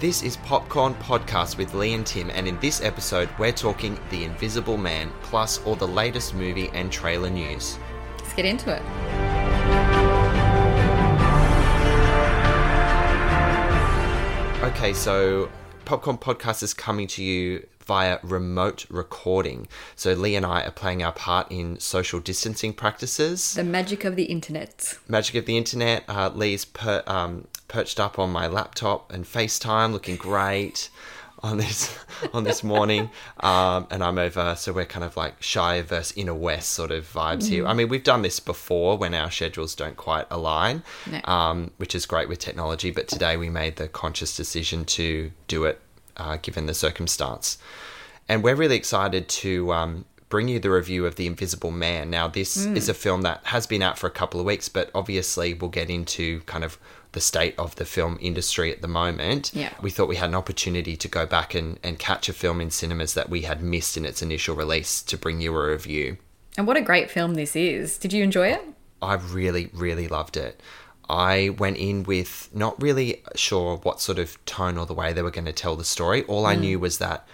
This is Popcorn Podcast with Lee and Tim, and in this episode, we're talking The Invisible Man, plus all the latest movie and trailer news. Let's get into it. Okay, so Popcorn Podcast is coming to you via remote recording. So Lee and I are playing our part in social distancing practices. The magic of the internet. Magic of the internet. Uh, Lee's per, um, perched up on my laptop and FaceTime, looking great on this on this morning. Um, and I'm over, so we're kind of like Shire versus inner west sort of vibes here. I mean, we've done this before when our schedules don't quite align, No. um, which is great with technology. But today we made the conscious decision to do it, uh, given the circumstance. And we're really excited to um, bring you the review of The Invisible Man. Now, this is a film that has been out for a couple of weeks, but obviously we'll get into kind of the state of the film industry at the moment. Yeah. We thought we had an opportunity to go back and, and catch a film in cinemas that we had missed in its initial release to bring you a review. And what a great film this is. Did you enjoy it? I really, really loved it. I went in with not really sure what sort of tone or the way they were going to tell the story. All I mm. knew was that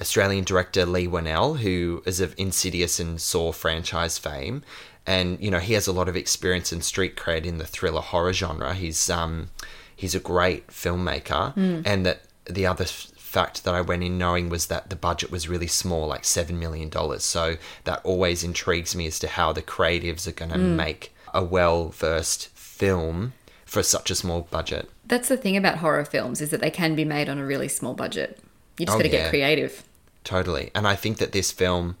Australian director Leigh Whannell, who is of Insidious and Saw franchise fame, and you know he has a lot of experience and street cred in the thriller horror genre. He's um he's a great filmmaker, mm. and that the other f- fact that I went in knowing was that the budget was really small, like seven million dollars. So that always intrigues me as to how the creatives are going to mm. make a well versed film for such a small budget. That's the thing about horror films is that they can be made on a really small budget. You just Oh, got to yeah. get creative. Totally. And I think that this film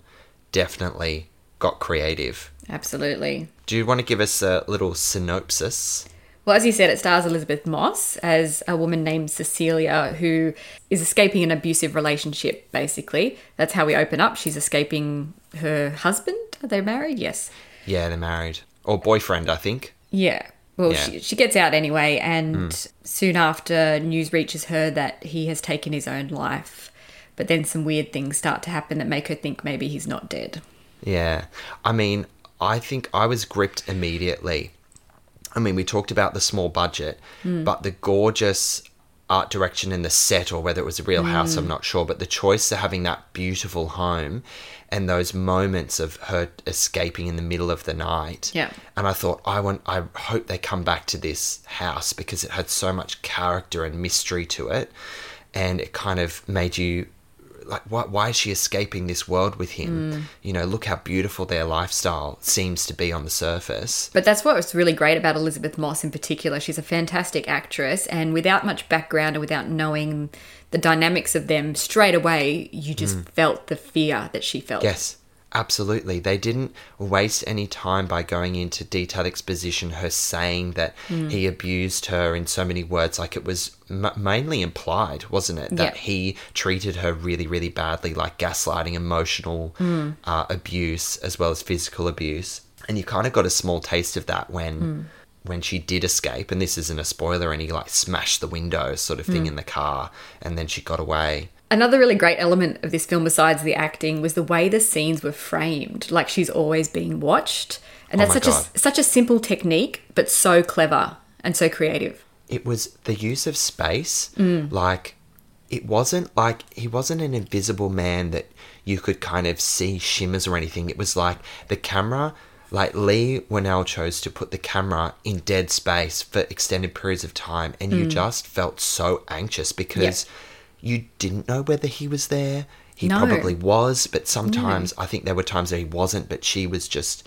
definitely got creative. Absolutely. Do you want to give us a little synopsis? Well, as you said, it stars Elisabeth Moss as a woman named Cecilia who is escaping an abusive relationship, basically. That's how we open up. She's escaping her husband. Are they married? Yes. Yeah, they're married. Or boyfriend, I think. Yeah. Well, Yeah. She, she gets out anyway, and hmm. soon after, news reaches her that he has taken his own life. But then some weird things start to happen that make her think maybe he's not dead. Yeah. I mean, I think I was gripped immediately. I mean, we talked about the small budget, hmm. but the gorgeous art direction in the set, or whether it was a real house, I'm mm. not sure. But the choice of having that beautiful home and those moments of her escaping in the middle of the night. Yeah. And I thought, I want, I hope they come back to this house because it had so much character and mystery to it, and it kind of made you like why, why is she escaping this world with him? Mm. You know look how beautiful their lifestyle seems to be on the surface. But that's what's really great about Elisabeth Moss in particular. She's a fantastic actress, and without much background and without knowing the dynamics of them, straight away you just mm. felt the fear that she felt. yes Absolutely. They didn't waste any time by going into detailed exposition, her saying that hmm. he abused her in so many words. Like it was m- mainly implied, wasn't it? That Yeah. he treated her really, really badly, like gaslighting, emotional hmm. uh, abuse, as well as physical abuse. And you kind of got a small taste of that when. Hmm. When she did escape, and this isn't a spoiler, and he like smashed the window, sort of thing, in the car, and then she got away. Another really great element of this film, besides the acting, was the way the scenes were framed. Like she's always being watched, and Oh that's my such God. a such a simple technique, but so clever and so creative. it was the use of space mm. like it wasn't like he wasn't an invisible man that you could kind of see shimmers or anything it was like the camera like leigh whannell chose to put the camera in dead space for extended periods of time and you mm. just felt so anxious because you didn't know whether he was there he No. probably was but sometimes i think there were times that he wasn't but she was just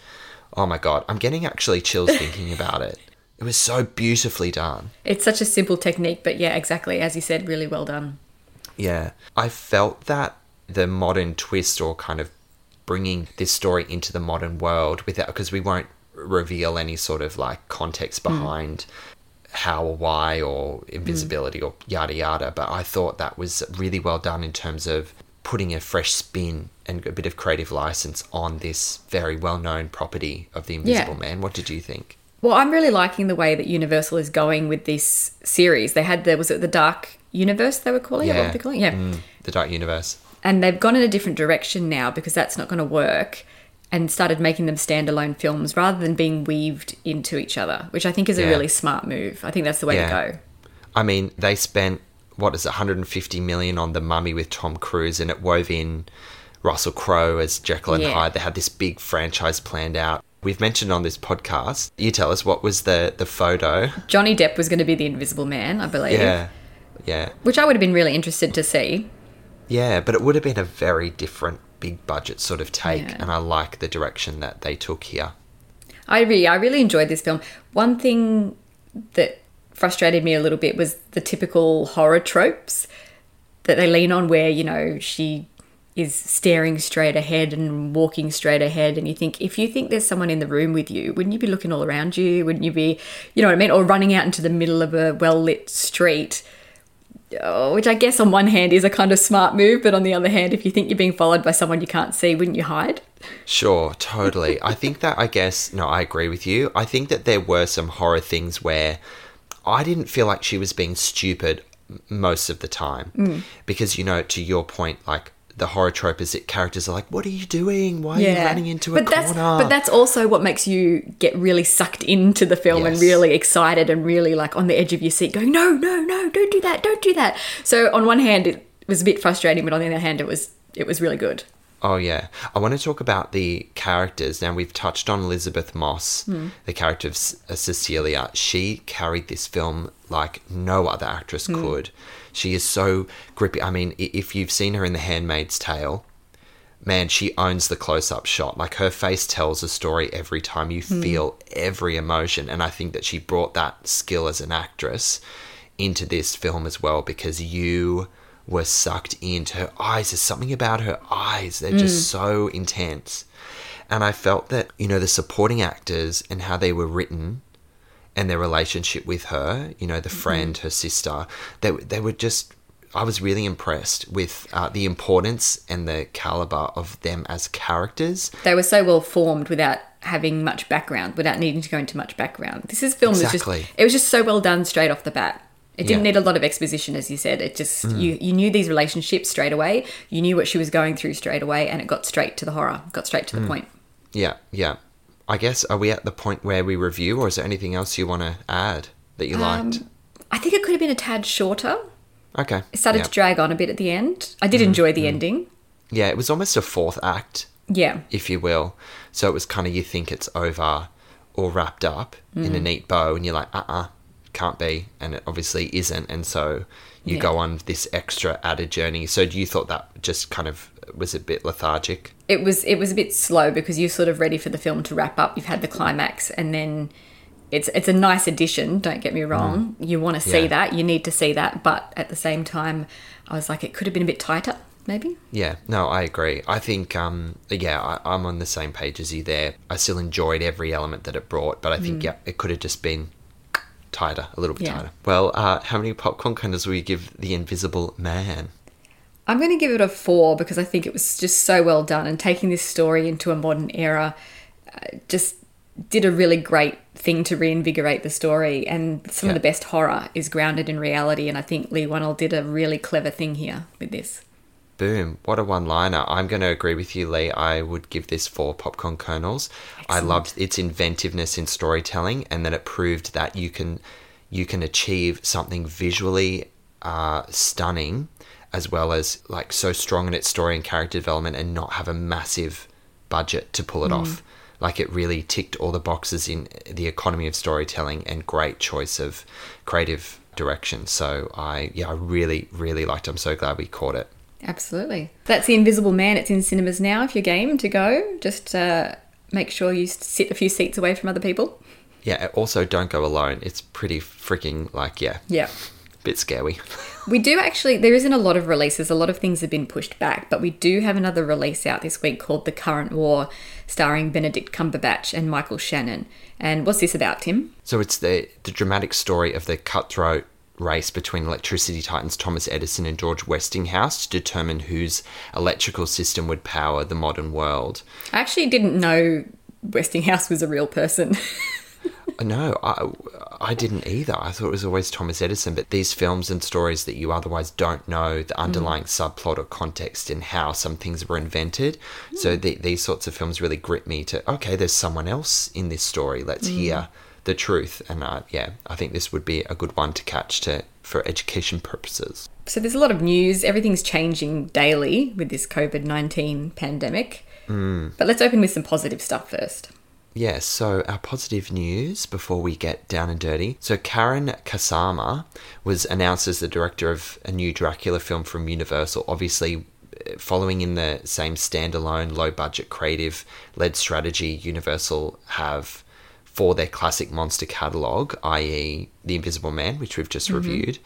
oh my god i'm getting actually chills thinking about it it was so beautifully done It's such a simple technique, but yeah, exactly as you said, really well done. Yeah. I felt that the modern twist or kind of bringing this story into the modern world without, because we won't reveal any sort of like context mm. behind how or why or invisibility or yada yada, but I thought that was really well done in terms of putting a fresh spin and a bit of creative license on this very well known property of the Invisible Man. What did you think? Well, I'm really liking the way that Universal is going with this series. They had the was it the Dark Universe they were calling it? What Yeah. were they calling it? Yeah. Mm, the Dark Universe. and they've gone in a different direction now because that's not going to work and started making them standalone films rather than being weaved into each other which i think is a really smart move i think that's the way Yeah. to go I mean, they spent what is it, 150 million on the Mummy with Tom Cruise, and it wove in Russell Crowe as Jekyll and Yeah. Hyde. They had this big franchise planned out. We've mentioned on this podcast. You tell us what was the the photo? johnny depp was going to be the invisible man i believe Yeah, yeah, which i would have been really interested to see yeah. But it would have been a very different, big budget sort of take, Yeah. and I like the direction that they took here. I really, I really enjoyed this film. One thing that frustrated me a little bit was the typical horror tropes that they lean on, where you know she is staring straight ahead and walking straight ahead, and you think if you think there's someone in the room with you, wouldn't you be looking all around you? Wouldn't you be, you know what I mean, or running out into the middle of a well lit street? Oh, which I guess on one hand is a kind of smart move, but on the other hand, if you think you're being followed by someone you can't see, wouldn't you hide? Sure, totally. I think that, I guess, no, I agree with you. I think that there were some horror things where I didn't feel like she was being stupid most of the time. Mm. Because, you know, to your point, like, the horror trope is that characters are like, what are you doing? Why are you running into a but that's, corner? But that's also what makes you get really sucked into the film and really excited and really like on the edge of your seat going, no, no, no, don't do that, don't do that. So on one hand, it was a bit frustrating, but on the other hand, it was it was really good. Oh yeah, I want to talk about the characters. Now we've touched on Elisabeth Moss, hmm. the character of C- uh, Cecilia. She carried this film like no other actress hmm. could. She is so grippy. I mean, if you've seen her in The Handmaid's Tale, man, she owns the close-up shot. Like her face tells a story every time. You hmm. feel every emotion, and I think that she brought that skill as an actress into this film as well because you were sucked into her eyes. There's something about her eyes; they're just so intense. And I felt that you know the supporting actors and how they were written and their relationship with her, you know, the friend, her sister, they they were just. I was really impressed with uh, the importance and the caliber of them as characters. They were so well formed without having much background, without needing to go into much background. This is film was just it was just so well done straight off the bat. It didn't Yeah. need a lot of exposition, as you said. It just you you knew these relationships straight away. You knew what she was going through straight away, and it got straight to the horror, got straight to the point. Yeah, yeah. I guess are we at the point where we review, or is there anything else you want to add that you liked? I think it could have been a tad shorter. Okay. It started yeah. to drag on a bit at the end. I did enjoy the ending. yeah, it was almost a fourth act, Yeah. if you will. So it was kind of you think it's over or wrapped up in Mm. a neat bow, and you're like, uh uh can't be. And it obviously isn't. And so you Yeah. go on this extra added journey. So do you thought that just kind of was a bit lethargic? It was it was a bit slow because you're sort of ready for the film to wrap up. You've had the climax and then it's it's a nice addition, don't get me wrong. You want to see Yeah. that, you need to see that, but at the same time I was like it could have been a bit tighter. maybe. Yeah, no, I agree. I think, um, yeah, I, I'm on the same page as you there. I still enjoyed every element that it brought, but I think, yeah, it could have just been tighter, a little bit. Yeah. tighter. Well, uh, how many popcorn kernels will you give The Invisible Man? I'm going to give it a four because I think it was just so well done and taking this story into a modern era uh, just did a really great thing to reinvigorate the story. And some of the best horror is grounded in reality. And I think Leigh Whannell did a really clever thing here with this. Boom. What a one liner. I'm going to agree with you, Lee. I would give this four popcorn kernels. I loved its inventiveness in storytelling and that it proved that you can you can achieve something visually uh, stunning as well as like so strong in its story and character development and not have a massive budget to pull it off. Like it really ticked all the boxes in the economy of storytelling and great choice of creative direction. So I yeah, I really, really liked it. I'm so glad we caught it. Absolutely. That's The Invisible Man. It's in cinemas now. If you're game to go, just uh, make sure you sit a few seats away from other people. Yeah, also don't go alone. It's pretty freaking like yeah, Yeah. bit scary. We do actually, there isn't a lot of releases. A lot of things have been pushed back, but we do have another release out this week called The Current War, starring Benedict Cumberbatch and Michael Shannon. And what's this about, Tim? So it's the the dramatic story of the cutthroat race between electricity titans Thomas Edison and George Westinghouse to determine whose electrical system would power the modern world. I actually didn't know Westinghouse was a real person. No, I, I didn't either. I thought it was always Thomas Edison. But these films and stories that you otherwise don't know the mm. underlying subplot or context in how some things were invented. So mm. the, these sorts of films really grip me to, okay, there's someone else in this story. Let's mm. hear the truth. And uh, yeah, I think this would be a good one to catch to for education purposes. so there's a lot of news. Everything's changing daily with this COVID 19 pandemic. But let's open with some positive stuff first. Yeah, so our positive news before we get down and dirty. So Karyn Kusama was announced as the director of a new Dracula film from Universal, obviously uh, following in the same standalone low budget creative led strategy Universal have for their classic monster catalog, i.e. The Invisible Man, which we've just reviewed.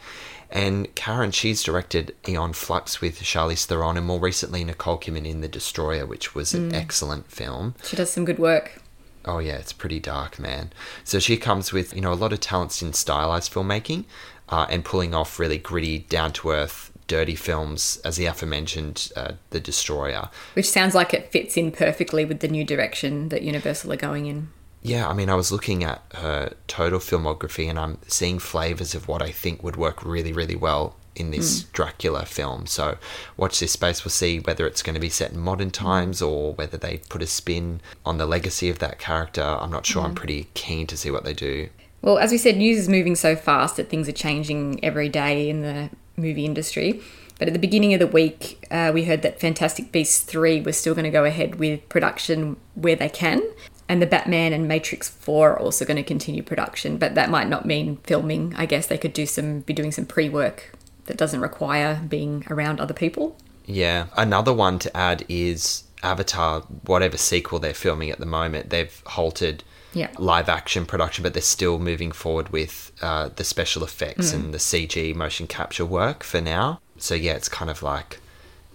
And Karyn, she's directed Aeon Flux with Charlize Theron and more recently Nicole Kidman in The Destroyer, which was an excellent film. She does some good work. Oh yeah, it's pretty dark, man. So she comes with you know a lot of talents in stylized filmmaking, uh, and pulling off really gritty, down to earth, dirty films, as the aforementioned uh, The Destroyer. Which sounds like it fits in perfectly with the new direction that Universal are going in. Yeah, I mean, I was looking at her total filmography, and I'm seeing flavors of what I think would work really, really well in this hmm. Dracula film. So watch this space. We'll see whether it's going to be set in modern hmm. times or whether they put a spin on the legacy of that character. I'm not sure. I'm hmm. pretty keen to see what they do. Well, as we said, news is moving so fast that things are changing every day in the movie industry. But at the beginning of the week, uh, we heard that Fantastic Beasts 3 was still going to go ahead with production where they can. And the Batman and Matrix 4 are also going to continue production, but that might not mean filming. I guess they could do some be doing some pre-work that doesn't require being around other people. Yeah. Another one to add is Avatar, whatever sequel they're filming at the moment, they've halted Yeah. live action production, but they're still moving forward with uh, the special effects and the CG motion capture work for now. So, yeah, it's kind of like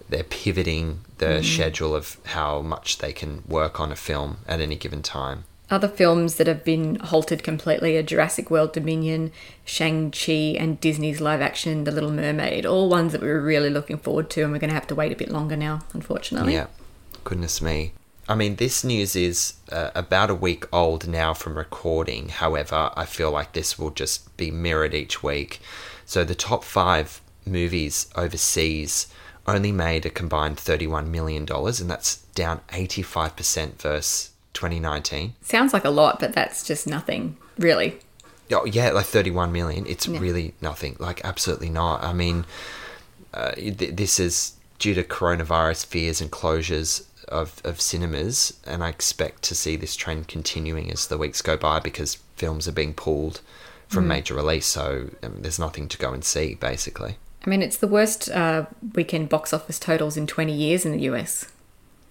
they're pivoting the schedule of how much they can work on a film at any given time. Other films that have been halted completely are Jurassic World Dominion, Shang-Chi, and Disney's live action The Little Mermaid. All ones that we were really looking forward to, and we're going to have to wait a bit longer now, unfortunately. Yeah, goodness me. I mean, this news is uh, about a week old now from recording. However, I feel like this will just be mirrored each week. So, the top five movies overseas only made a combined $31 million, and that's down 85% versus 2019. Sounds like a lot, but that's just nothing, really. Oh, yeah, like 31 million. It's really nothing. Like, absolutely not. I mean, uh, th- this is due to coronavirus fears and closures of, of cinemas, and I expect to see this trend continuing as the weeks go by because films are being pulled from major release, so um, there's nothing to go and see, basically. I mean, it's the worst uh, weekend box office totals in 20 years in the US.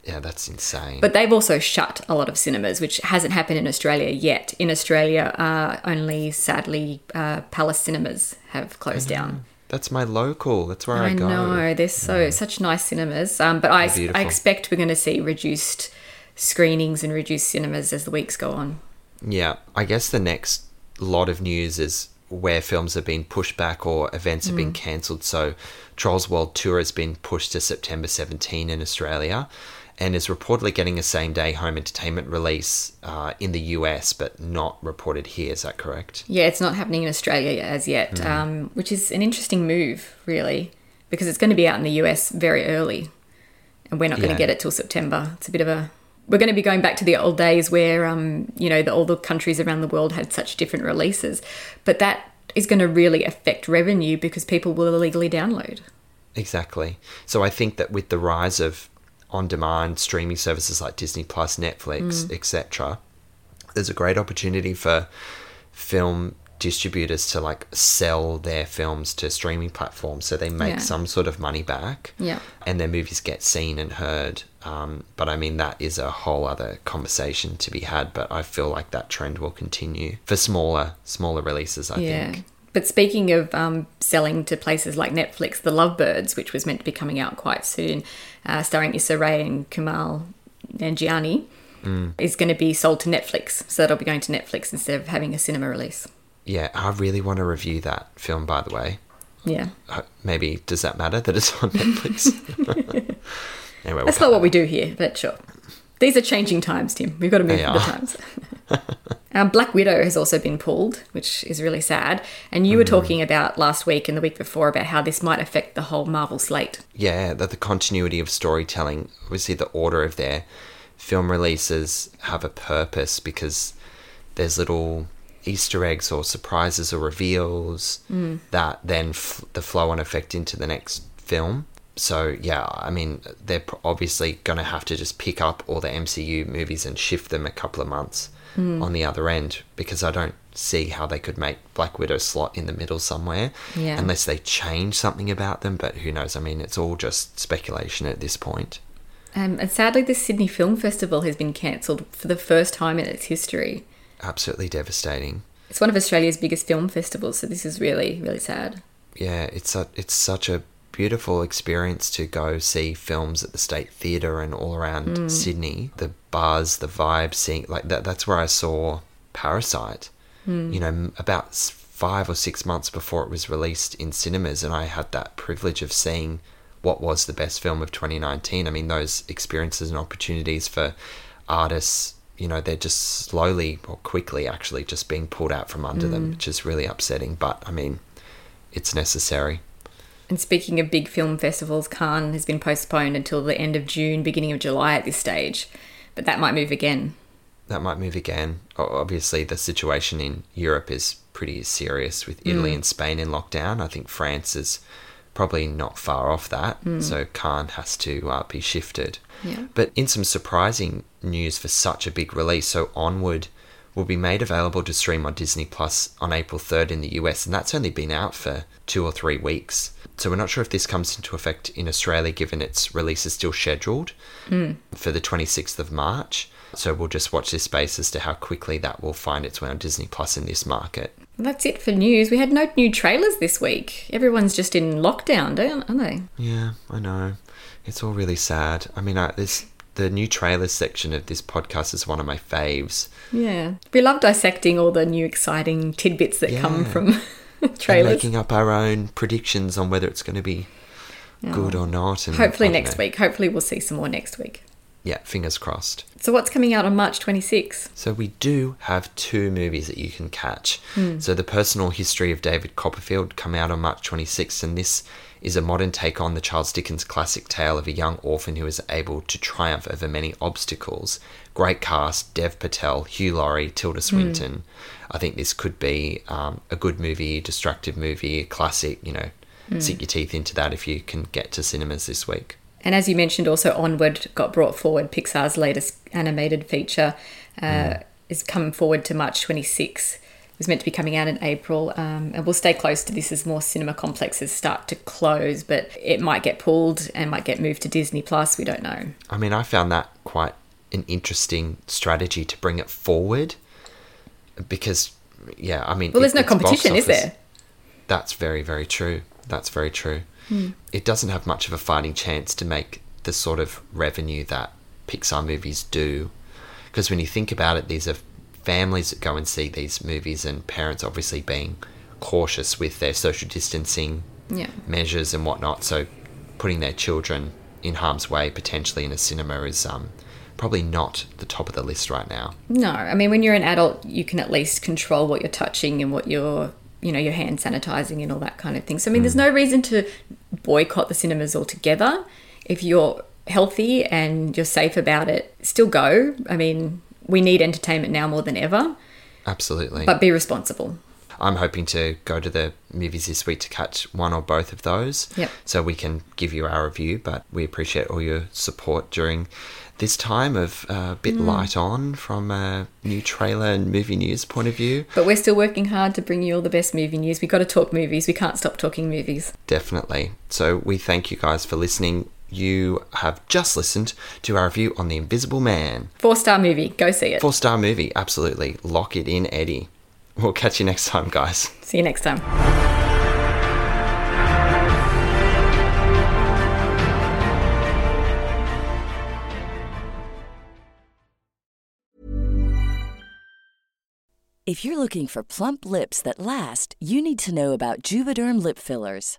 Yeah, that's insane. But they've also shut a lot of cinemas, which hasn't happened in Australia yet. In Australia, uh, only sadly, uh, Palace Cinemas have closed down. That's my local. That's where I, I go. know they're so such nice cinemas, um, but I, I expect we're going to see reduced screenings and reduced cinemas as the weeks go on. Yeah, I guess the next lot of news is where films have been pushed back or events have been cancelled. So, Trolls World Tour has been pushed to September 17 in Australia and is reportedly getting a same day home entertainment release uh, in the US, but not reported here. Is that correct? Yeah, it's not happening in Australia as yet, Hmm. um, which is an interesting move, really, because it's going to be out in the US very early, and we're not going to get it till September. It's a bit of a we're going to be going back to the old days where um, you know the, all the countries around the world had such different releases, but that is going to really affect revenue because people will illegally download. Exactly. So I think that with the rise of on-demand streaming services like Disney Plus, Netflix, etc., there's a great opportunity for film distributors to like sell their films to streaming platforms so they make Yeah. some sort of money back Yeah. and their movies get seen and heard um, but i mean that is a whole other conversation to be had but i feel like that trend will continue for smaller smaller releases i yeah. think But speaking of um, selling to places like Netflix, The Lovebirds, which was meant to be coming out quite soon, uh, starring Issa Rae and Kumail Nanjiani, is going to be sold to Netflix. So that'll be going to Netflix instead of having a cinema release. Yeah i really want to review that film by the way Yeah. Uh, maybe does that matter that it's on Netflix? anyway, we'll That's not what that we do here, but sure. These are changing times, Tim. We've got to move with the times. um, Black Widow has also been pulled, which is really sad. And you were talking about last week and the week before about how this might affect the whole Marvel slate. yeah, that the continuity of storytelling, obviously the order of their film releases have a purpose because there's little Easter eggs or surprises or reveals that then f- the flow and effect into the next film. So yeah, I mean they're obviously going to have to just pick up all the MCU movies and shift them a couple of months on the other end because I don't see how they could make Black Widow slot in the middle somewhere Yeah. unless they change something about them. But who knows? I mean, it's all just speculation at this point. Um, and sadly, the Sydney Film Festival has been cancelled for the first time in its history. Absolutely devastating. It's one of Australia's biggest film festivals, so this is really, really sad. Yeah, it's a it's such a beautiful experience to go see films at the State Theatre and all around mm. Sydney. The buzz, the vibe, seeing like that. That's where I saw Parasite. Mm. You know, about five or six months before it was released in cinemas, and I had that privilege of seeing what was the best film of 2019. I mean, those experiences and opportunities for artists. You know, they're just slowly or quickly actually just being pulled out from under them, mm. which is really upsetting. But I mean, it's necessary. And speaking of big film festivals, Cannes has been postponed until the end of June, beginning of July at this stage. But that might move again. That might move again. Obviously, the situation in Europe is pretty serious with Italy mm. and Spain in lockdown. I think France is probably not far off that, so Cannes has to uh, be shifted. Yeah. But in some surprising news for such a big release, so Onward will be made available to stream on Disney Plus on April 3rd in the US, and that's only been out for two or three weeks. So we're not sure if this comes into effect in Australia given its release is still scheduled for the 26th of March. So we'll just watch this space as to how quickly that will find its way on Disney Plus in this market. That's it for news. We had no new trailers this week. Everyone's just in lockdown, don't aren't they? Yeah, I know. It's all really sad. I mean, I, this the new trailers section of this podcast is one of my faves. Yeah. We love dissecting all the new exciting tidbits that come Yeah. from And trailers. making up our own predictions on whether it's going to be good or not. And Hopefully next know. week. Hopefully we'll see some more next week. Yeah, fingers crossed. So what's coming out on March 26th? So we do have two movies that you can catch. Hmm. So the personal history of David Copperfield come out on March 26th, and this is a modern take on the Charles Dickens classic tale of a young orphan who is able to triumph over many obstacles. Great cast: Dev Patel, Hugh Laurie, Tilda hmm. Swinton. I think this could be um, a good movie, destructive movie, a classic. You know, hmm. sink your teeth into that if you can get to cinemas this week. And as you mentioned, also Onward got brought forward. Pixar's latest animated feature uh, is coming forward to March 26th. It was meant to be coming out in April, um, and we'll stay close to this as more cinema complexes start to close. But it might get pulled and might get moved to Disney Plus. We don't know. I mean, I found that quite an interesting strategy to bring it forward because, yeah, I mean, Well, there's it- no competition, is there? That's very, very true. That's very true. It doesn't have much of a fighting chance to make the sort of revenue that Pixar movies do. Because when you think about it, these are families that go and see these movies, and parents obviously being cautious with their social distancing Yeah. measures and whatnot. So putting their children in harm's way potentially in a cinema is um, probably not the top of the list right now. No, I mean when you're an adult, you can at least control what you're touching and what you're, you know, your hand sanitizing and all that kind of thing. So I mean, there's hmm. no reason to boycott the cinemas altogether. If you're healthy and you're safe about it, still go. I mean, we need entertainment now more than ever, Absolutely. but be responsible. I'm hoping to go to the movies this week to catch one or both of those. Yep. So we can give you our review, but we appreciate all your support during this time of uh, a bit light on from a new trailer and movie news point of view. But we're still working hard to bring you all the best movie news. We've got to talk movies. We can't stop talking movies. Definitely. So we thank you guys for listening. You have just listened to our review on The Invisible Man. Four star movie. Go see it. Four star movie, absolutely. Lock it in, Eddie. We'll catch you next time, guys. See you next time. If you're looking for plump lips that last, you need to know about Juvederm lip fillers.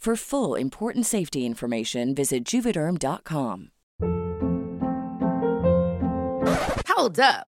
For full important safety information, visit juvederm.com. Hold up.